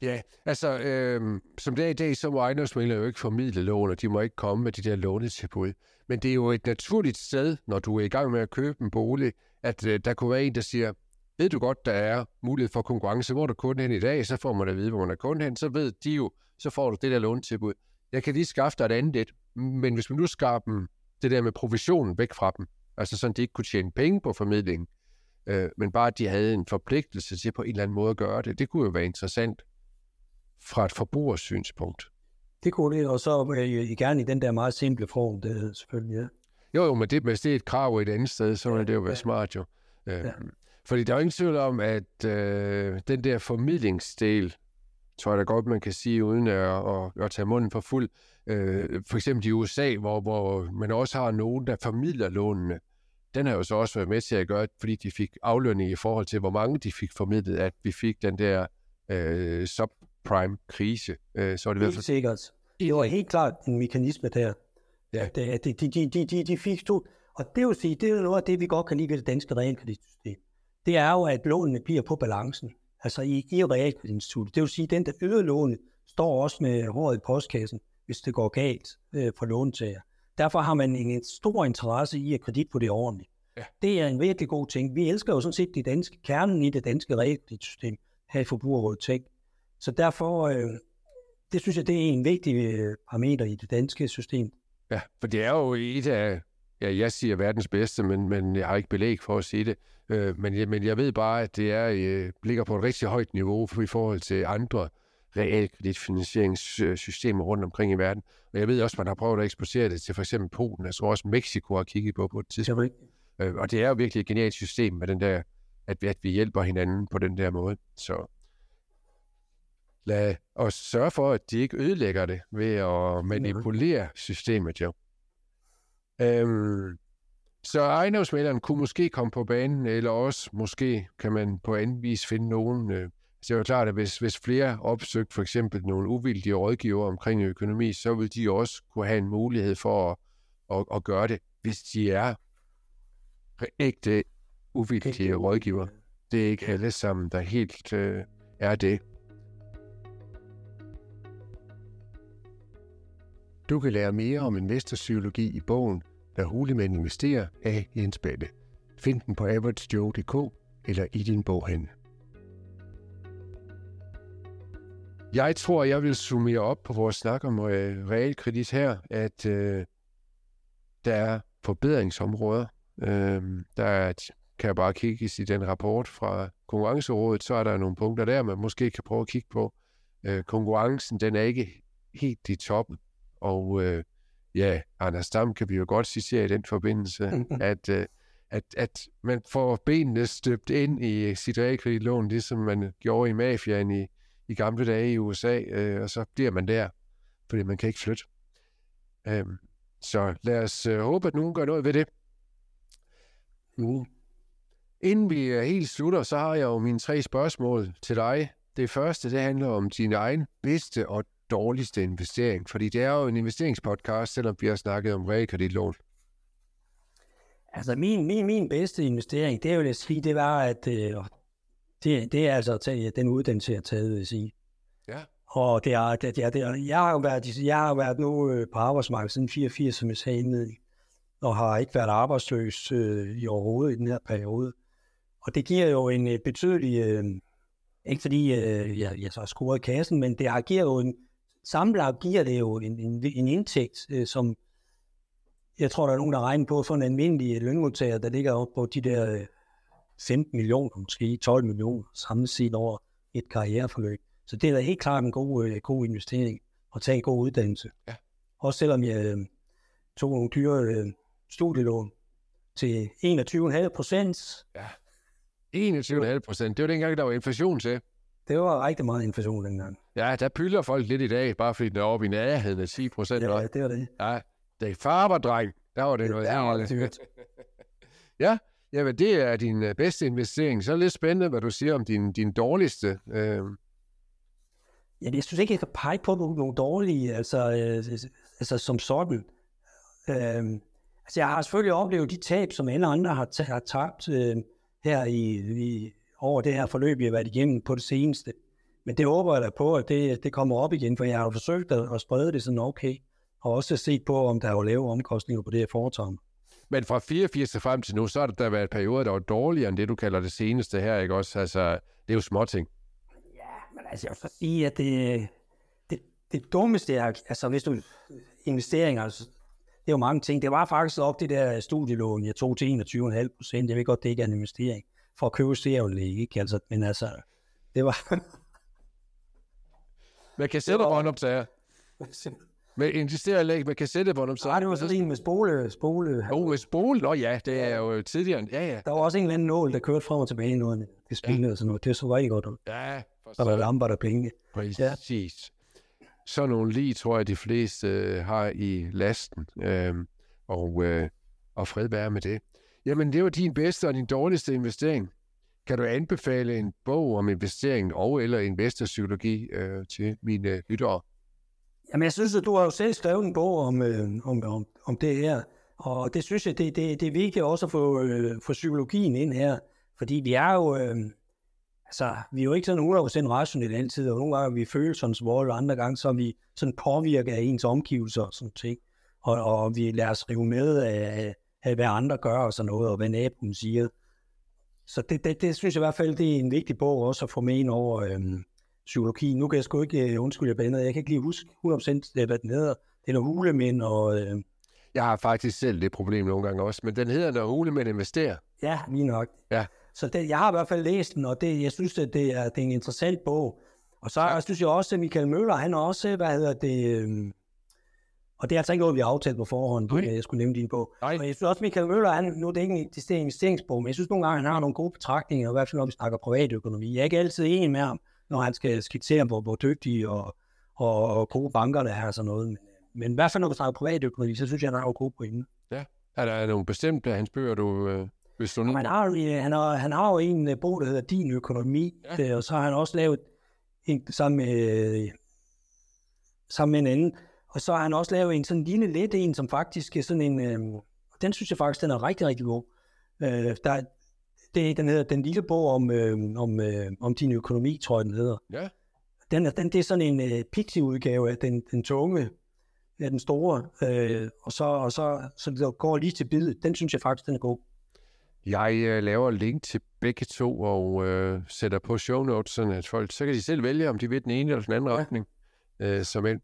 Ja, altså, øh, som det er i dag, så må ejendomsmælere jo ikke formidle lån, og de må ikke komme med de der lånetilbud. Men det er jo et naturligt sted, når du er i gang med at købe en bolig, at øh, der kunne være en, der siger, ved du godt, der er mulighed for konkurrence, hvor du kun hen i dag, så får man at vide, hvor man er kun hen, så ved de jo, så får du det der lånetilbud. Jeg kan lige skaffe dig et andet et, men hvis man nu skaffer dem det der med provisionen væk fra dem, altså sådan, de ikke kunne tjene penge på formidlingen, øh, men bare at de havde en forpligtelse til på en eller anden måde at gøre det, det kunne jo være interessant fra et forbrugersynspunkt. Det kunne det, og så øh, gerne i den der meget simple form, det selvfølgelig, ja. Jo, jo, men det, hvis det er et krav et andet sted, så vil det jo være ja. smart jo. Øh, ja. Fordi der er jo ingen tvivl om, at øh, den der formidlingsdel, tror jeg da godt, man kan sige, uden at, at, at tage munden for fuld, øh, for eksempel i USA, hvor, hvor man også har nogen, der formidler lånene, den har jo så også været med til at gøre, fordi de fik aflønning i forhold til, hvor mange de fik formidlet, at vi fik den der øh, subprime-krise. Øh, så er det helt fald... sikkert. Det var helt klart en mekanisme der. Ja. At, de, de, de, de, de fik stort. Og det vil sige, det er noget af det, vi godt kan lide ved det danske realkreditsystem. Det er jo, at lånene bliver på balancen. Altså i, i realkreditinstituttet. Det vil sige, at den, der yder lånet, står også med håret i postkassen, hvis det går galt øh, for låntager. Derfor har man en stor interesse i at kredit på det ordentligt. Ja. Det er en virkelig god ting. Vi elsker jo sådan set de danske, kernen i det danske realkreditsystem her i Forbrugerrådet Tænk. Så derfor, øh, det synes jeg, det er en vigtig øh, parameter i det danske system. Ja, for det er jo et af, ja, jeg siger verdens bedste, men, men jeg har ikke belæg for at sige det. Øh, men, men jeg ved bare, at det er, øh, ligger på et rigtig højt niveau i forhold til andre realkreditfinansieringssystemer rundt omkring i verden. Og jeg ved også, at man har prøvet at eksportere det til for eksempel Polen. Jeg tror også, Mexico har kigget på på et tidspunkt. Øh, og det er jo virkelig et genialt system med den der, at at vi hjælper hinanden på den der måde. Så lad os sørge for, at de ikke ødelægger det ved at manipulere systemet, jo. Øhm, så ejendomsmæleren kunne måske komme på banen, eller også måske kan man på anden vis finde nogen. Øh, så det er jo klart, at hvis, hvis flere opsøgte for eksempel nogle uvildige rådgiver omkring økonomi, så vil de også kunne have en mulighed for at, at, at gøre det, hvis de er ægte uvildige rådgiver. Det er ikke alle sammen, der helt øh, er det. Du kan lære mere om investorpsykologi i bogen hvad Hulemænd investerer af Jens Balle. Find den på averagejoe.dk eller i din boghandel. Jeg tror, jeg vil summere op på vores snak om øh, realkredit her, at øh, der er forbedringsområder. Øh, der er, kan jeg bare kigge i den rapport fra Konkurrencerådet, så er der nogle punkter der, man måske kan prøve at kigge på. Øh, konkurrencen, den er ikke helt i toppen. Og øh, ja, Anders Dam kan vi jo godt citere i den forbindelse, at, øh, at, at man får benene støbt ind i sit realkreditlån, ligesom man gjorde i mafiaen i, i gamle dage i USA, øh, og så bliver man der, fordi man kan ikke flytte. Øh, så lad os øh, håbe, at nogen gør noget ved det. Mm. Inden vi helt slutter, så har jeg jo mine tre spørgsmål til dig. Det første, det handler om din egen bedste og dårligste investering? Fordi det er jo en investeringspodcast, selvom vi har snakket om realkreditlån. Altså min, min, min bedste investering, det er jo at sige, det var, at øh, det, det er altså at tage den uddannelse, jeg har taget, vil jeg sige. Ja. Og det er, det, er, det er, jeg har jo været, jeg har været nu øh, på arbejdsmarkedet siden 84, som jeg sagde indledning, og har ikke været arbejdsløs øh, i overhovedet i den her periode. Og det giver jo en øh, betydelig, øh, ikke fordi øh, jeg, jeg så har scoret kassen, men det har, giver jo en samlet giver det jo en, en, en indtægt, øh, som jeg tror, der er nogen, der regner på for en almindelig lønmodtager, der ligger op på de der 15 øh, millioner, måske 12 millioner samlet set over et karriereforløb. Så det er da helt klart en god, øh, god investering at tage en god uddannelse. Ja. Også selvom jeg øh, tog nogle dyre øh, studielån til 21,5 procent. Ja, 21,5 procent. Det var dengang, der var inflation til. Det var rigtig meget inflation dengang. Ja, der pylder folk lidt i dag, bare fordi den er oppe i nærheden af 10 procent. Ja, det var det. Ja, det er farberdreng. Der var det ja, noget ærgerligt. ja, jamen det er din øh, bedste investering. Så er det lidt spændende, hvad du siger om din, din dårligste. Øh... Ja, jeg synes ikke, jeg kan pege på nogle, nogle dårlige, altså, øh, altså som sådan. Øh, altså jeg har selvfølgelig oplevet de tab, som alle andre har, har tabt øh, her i, i over det her forløb, vi har været igennem på det seneste. Men det håber jeg da på, at det, det kommer op igen, for jeg har forsøgt at, at sprede det sådan okay, og også set på, om der er jo lave omkostninger på det, jeg foretager Men fra 84 til frem til nu, så har der været perioder, der var dårligere end det, du kalder det seneste her, ikke også? Altså, det er jo småting. Ja, men altså, jeg vil sige, at det, det, det dummeste er, altså hvis du investeringer, altså, det er jo mange ting. Det var faktisk op det der studielån, jeg tog til 21,5 procent. Jeg ved godt, det ikke er en investering for at købe serieanlæg, ikke? Altså, men altså, det var... med kassettebåndoptager? Med investereranlæg med kassettebåndoptager? Nej, det var så en med spole. spole. Jo, med spole? Nå ja, det er jo tidligere. Ja, ja. Der var også en eller anden nål, der kørte frem og tilbage noget. Det spillede ja. og sådan noget. Det så rigtig godt ud. Ja, for Der var lamper, der blinkede. Præcis. Ja. Så nogle lige, tror jeg, de fleste øh, har i lasten. Øh, og, øh, og fred være med det. Jamen, det var din bedste og din dårligste investering. Kan du anbefale en bog om investering og eller investorpsykologi øh, til mine lyttere? Jamen, jeg synes, at du har jo selv skrevet en bog om, øh, om, om, om det her, og det synes jeg, det, det, det er vigtigt også at få, øh, få psykologien ind her, fordi vi er jo, øh, altså, vi er jo ikke sådan 100% rationelle altid, og nogle gange er vi følelsens vold, og andre gange så er vi sådan påvirket af ens omgivelser og sådan ting, og, og vi lader os rive med af, af, hvad andre gør og sådan noget, og hvad naboen siger. Så det, det, det synes jeg i hvert fald, det er en vigtig bog også at få med ind over øhm, psykologi. Nu kan jeg sgu ikke, uh, undskylde jeg jeg kan ikke lige huske 100% hvad den hedder. Den er hulemænd og... Øh, jeg har faktisk selv det problem nogle gange også, men den hedder, når hulemænd investerer. Ja, lige nok. Ja. Så det, jeg har i hvert fald læst den, og det, jeg synes, at det er, det er en interessant bog. Og så ja. synes jeg også, at Michael Møller, han er også, hvad hedder det, øh, og det er altså ikke noget, vi har aftalt på forhånd, okay. jeg skulle nævne din bog. Nej. Og jeg synes også, Michael Møller, han, nu er det ikke en det er investeringsbog, men jeg synes nogle gange, han har nogle gode betragtninger, i hvert fald når vi snakker privatøkonomi. Jeg er ikke altid enig med ham, når han skal skitsere, hvor, hvor dygtige og, og, og gode banker der er og sådan noget. Men, men i hvert fald, når vi snakker privatøkonomi, så synes jeg, han har jo gode pointe. Ja. Er der nogle bestemte af hans bøger, du... Øh hvis du nu... Han har, han, har, han har jo en øh, bog, der hedder Din Økonomi, ja. Øh, og så har han også lavet en sammen med, sammen med en anden, og så har han også lavet en sådan lille let en, som faktisk er sådan en, øh, den synes jeg faktisk, den er rigtig, rigtig god. Øh, der, det, den hedder Den lille bog om, øh, om, øh, om din økonomi, tror jeg, den hedder. Ja. Den, den, det er sådan en øh, pixie-udgave af den, den tunge, af den store, øh, og, så, og så, så det går lige til billedet. Den synes jeg faktisk, den er god. Jeg øh, laver link til begge to og øh, sætter på show notes, sådan at folk, så kan de selv vælge, om de vil den ene eller den anden ja. retning. Øh, som en.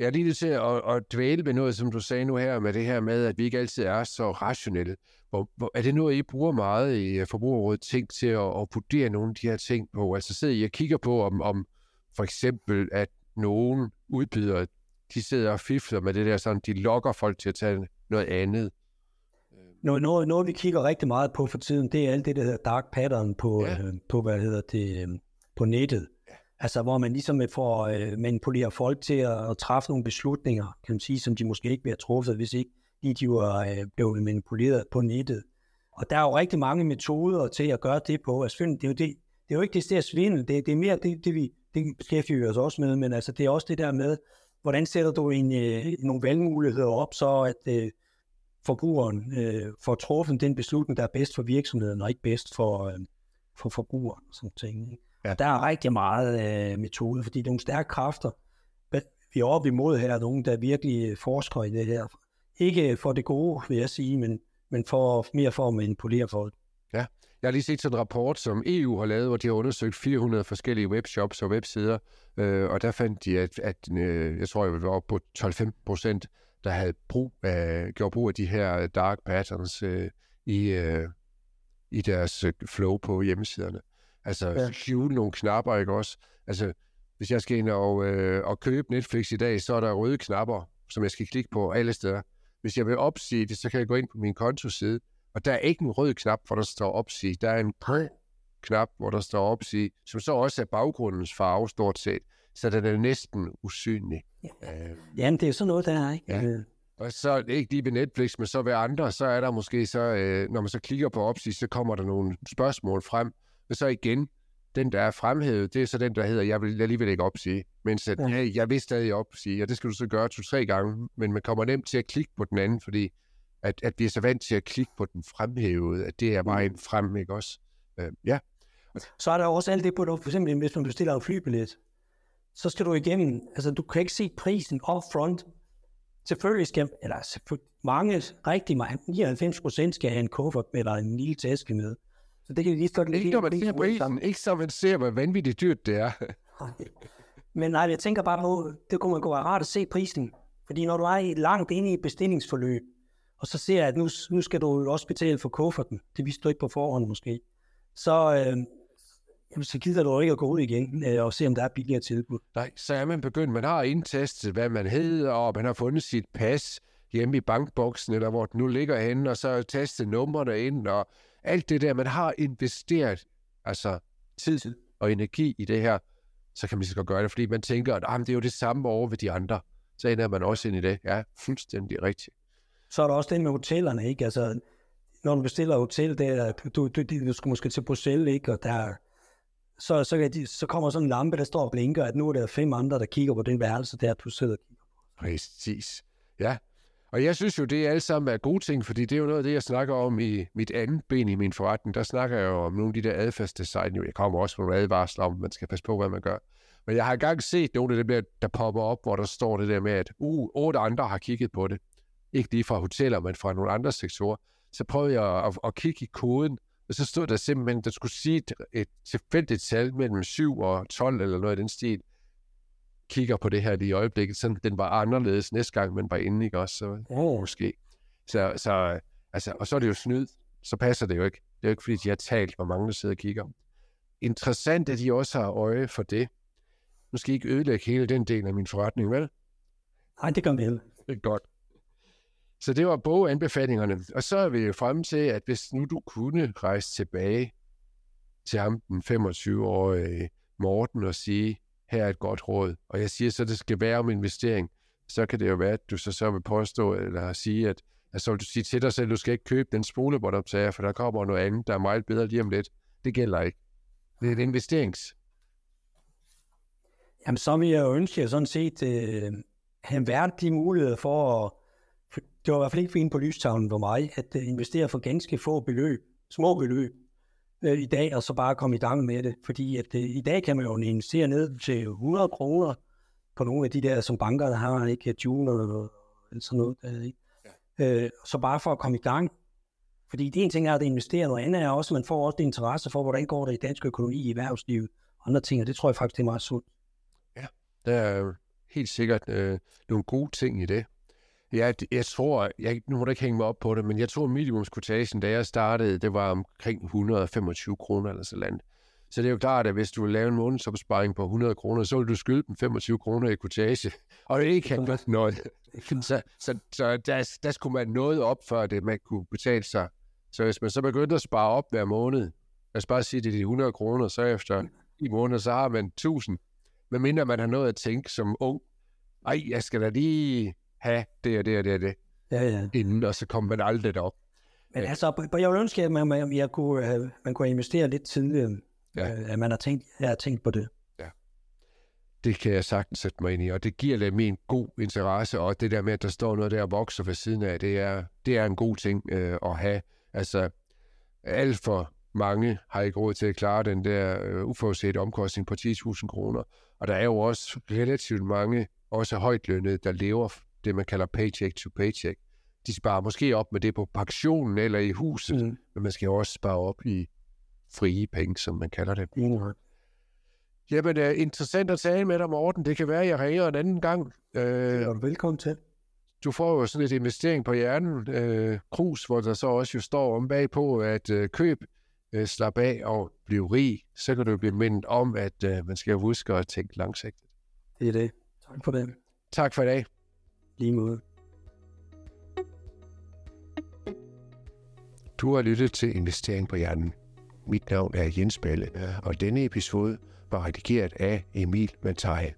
Jeg er lige nødt til at, at dvæle ved noget, som du sagde nu her, med det her med, at vi ikke altid er så rationelle. Hvor, hvor, er det noget, I bruger meget i øh, Forbrugerrådet ting til at, at vurdere nogle af de her ting på? Altså sidder I og kigger på, om, om for eksempel, at nogen udbyder, de sidder og fifler med det der, sådan, de lokker folk til at tage noget andet. Noget, noget, noget, vi kigger rigtig meget på for tiden, det er alt det, der hedder dark pattern på, ja. øh, på hvad hedder det, øh, på nettet. Altså, hvor man ligesom får øh, manipulere folk til at, at træffe nogle beslutninger, kan man sige, som de måske ikke ville truffet, hvis ikke de, de var øh, blevet manipuleret på nettet. Og der er jo rigtig mange metoder til at gøre det på. Altså, det er jo, det, det er jo ikke det der svindel, det, det er mere det, det vi det beskæftiger os også med, men altså, det er også det der med, hvordan sætter du en, øh, nogle valgmuligheder op, så at øh, forbrugeren øh, får truffet den beslutning, der er bedst for virksomheden, og ikke bedst for, øh, for forbrugeren. Sådan ting. Ikke? Ja. Der er rigtig meget øh, metode, fordi det er nogle stærke kræfter. Vi er oppe imod her nogen, der virkelig forsker i det her. Ikke for det gode, vil jeg sige, men, men for, mere for at manipulere folk. Ja, jeg har lige set sådan en rapport, som EU har lavet, hvor de har undersøgt 400 forskellige webshops og websider, øh, og der fandt de, at, at øh, jeg tror, jeg var oppe på 12-15 procent, der havde brug af, gjort brug af de her dark patterns øh, i, øh, i deres øh, flow på hjemmesiderne. Altså ja. skjule nogle knapper, ikke også? Altså, hvis jeg skal ind og, øh, og købe Netflix i dag, så er der røde knapper, som jeg skal klikke på alle steder. Hvis jeg vil opsige det, så kan jeg gå ind på min kontoside, og der er ikke en rød knap, hvor der står opsige. Der er en grøn knap, hvor der står opsige, som så også er baggrundens farve stort set. Så den er næsten usynlig. Ja. Øh, Jamen, det er jo sådan noget, der er, ikke? Ja. Øh. Og så ikke lige ved Netflix, men så ved andre, så er der måske så, øh, når man så klikker på opsige, så kommer der nogle spørgsmål frem, men så igen, den, der er fremhævet, det er så den, der hedder, jeg vil alligevel ikke opsige. Mens at, ja. hey, jeg vil stadig opsige, og det skal du så gøre to-tre gange, men man kommer nemt til at klikke på den anden, fordi at, at vi er så vant til at klikke på den fremhævede, at det er vejen mm. frem, ikke også? Øh, ja. Så er der også alt det på, for eksempel hvis man bestiller en flybillet, så skal du igennem, altså du kan ikke se prisen up front. Selvfølgelig skal, eller mange, rigtig mange, 99 procent skal have en kuffert med eller en lille taske med. Så det kan lige stå Ikke når man ser prisen, ikke så man ser, hvor vanvittigt dyrt det er. Men nej, jeg tænker bare på, det kunne man gå rart at se prisen. Fordi når du er langt inde i et bestillingsforløb, og så ser jeg, at nu, nu skal du også betale for kufferten, det vidste du ikke på forhånd måske, så, øh, jamen, så gider du ikke at gå ud igen øh, og se, om der er billigere tilbud. Nej, så er man begyndt, man har indtastet, hvad man hedder, og man har fundet sit pas hjemme i bankboksen, eller hvor det nu ligger henne, og så tastet numrene ind, og alt det der, man har investeret altså tid og energi i det her, så kan man så godt gøre det, fordi man tænker, at ah, det er jo det samme over ved de andre. Så ender man også ind i det. Ja, fuldstændig rigtigt. Så er der også det med hotellerne, ikke? Altså, når du bestiller hotel, der, du, du, du skal måske til Bruxelles, ikke? Og der, så, så, kan de, så kommer sådan en lampe, der står og blinker, at nu er der fem andre, der kigger på den værelse, der du sidder og kigger på. Præcis. Ja, og jeg synes jo, det er alt sammen er gode ting, fordi det er jo noget af det, jeg snakker om i mit andet ben i min forretning. Der snakker jeg jo om nogle af de der adfærdsdesign. Jeg kommer også med nogle advarsler om, at man skal passe på, hvad man gør. Men jeg har engang set nogle af dem, der popper op, hvor der står det der med, at uh, otte andre har kigget på det. Ikke lige fra hoteller, men fra nogle andre sektorer. Så prøvede jeg at, at kigge i koden, og så stod der simpelthen, at der skulle sige et, et tilfældigt tal mellem 7 og 12 eller noget i den stil. Kigger på det her lige i øjeblikket, så den var anderledes næste gang, man var inde, ikke også? Så, oh. Måske. Så, så, altså, og så er det jo snyd, så passer det jo ikke. Det er jo ikke, fordi de har talt, hvor mange der sidder og kigger. Interessant, at de også har øje for det. Nu skal I ikke ødelægge hele den del af min forretning, vel? Nej, det gør vi heller. Det er godt. Så det var boganbefalingerne. Og så er vi jo fremme til, at hvis nu du kunne rejse tilbage til ham, den 25-årige Morten, og sige, her er et godt råd, og jeg siger så, det skal være om investering, så kan det jo være, at du så, så vil påstå, eller sige, at, at så vil du sige til dig selv, at du skal ikke købe den spolebåndoptager, for der kommer noget andet, der er meget bedre lige om lidt. Det gælder ikke. Det er et investerings. Jamen, så vil jeg jo ønske, at jeg sådan set øh, have været de muligheder for at det var i hvert fald ikke fint på lystavlen for mig, at øh, investere for ganske få beløb, små beløb, uh, i dag, og så bare komme i gang med det. Fordi at uh, i dag kan man jo investere ned til 100 kroner på nogle af de der, som bankerne har, ikke June eller, eller sådan noget. Der, ikke? Ja. Uh, så bare for at komme i gang. Fordi det ene ting er at investere, noget andet er også, at man får også det interesse for, hvordan går det i dansk økonomi, i erhvervslivet, og andre ting, og det tror jeg faktisk, det er meget sundt. Ja, der er helt sikkert øh, nogle gode ting i det. Ja, jeg tror, jeg, nu må du ikke hænge mig op på det, men jeg tror minimumskvotagen, da jeg startede, det var omkring 125 kroner eller sådan noget. Så det er jo klart, at hvis du vil lave en månedsopsparing på 100 kroner, så vil du skylde dem 25 kroner i kvotage. Og det er ikke helt noget. Så, så, så der, der skulle man noget op, før det man kunne betale sig. Så hvis man så begyndte at spare op hver måned, lad os bare sige, det er de 100 kroner, så efter i måneder, så har man 1000. Men mindre man har noget at tænke som ung. Ej, jeg skal da lige have det og det og det og det, ja, ja. inden, og så kommer man aldrig derop. Men altså, jeg vil ønske, at man, man, jeg kunne, have, man kunne investere lidt tidligere, ja. Øh, at man har tænkt, jeg har tænkt på det. Ja. Det kan jeg sagtens sætte mig ind i, og det giver lidt min god interesse, og det der med, at der står noget der og vokser ved siden af, det er, det er en god ting øh, at have. Altså, alt for mange har ikke råd til at klare den der øh, uforudsete omkostning på 10.000 kroner, og der er jo også relativt mange, også højtlønnede, der lever det, man kalder paycheck to paycheck. De sparer måske op med det på pensionen eller i huset, mm. men man skal jo også spare op i frie penge, som man kalder det. Mm. Jamen, er interessant at tale med dig, Morten. Det kan være, at jeg ringer en anden gang. Øh, det er du velkommen til. Du får jo sådan et investering på hjernen, øh, krus, hvor der så også jo står om bagpå, at øh, køb, øh, slap af og blive rig. Så kan du blive mindet om, at øh, man skal huske at tænke langsigtet. Det er det. Tak for det. Tak for i dag. Lige måde. Du har lyttet til Investering på Hjernen. Mit navn er Jens Balle, og denne episode var redigeret af Emil Mataje.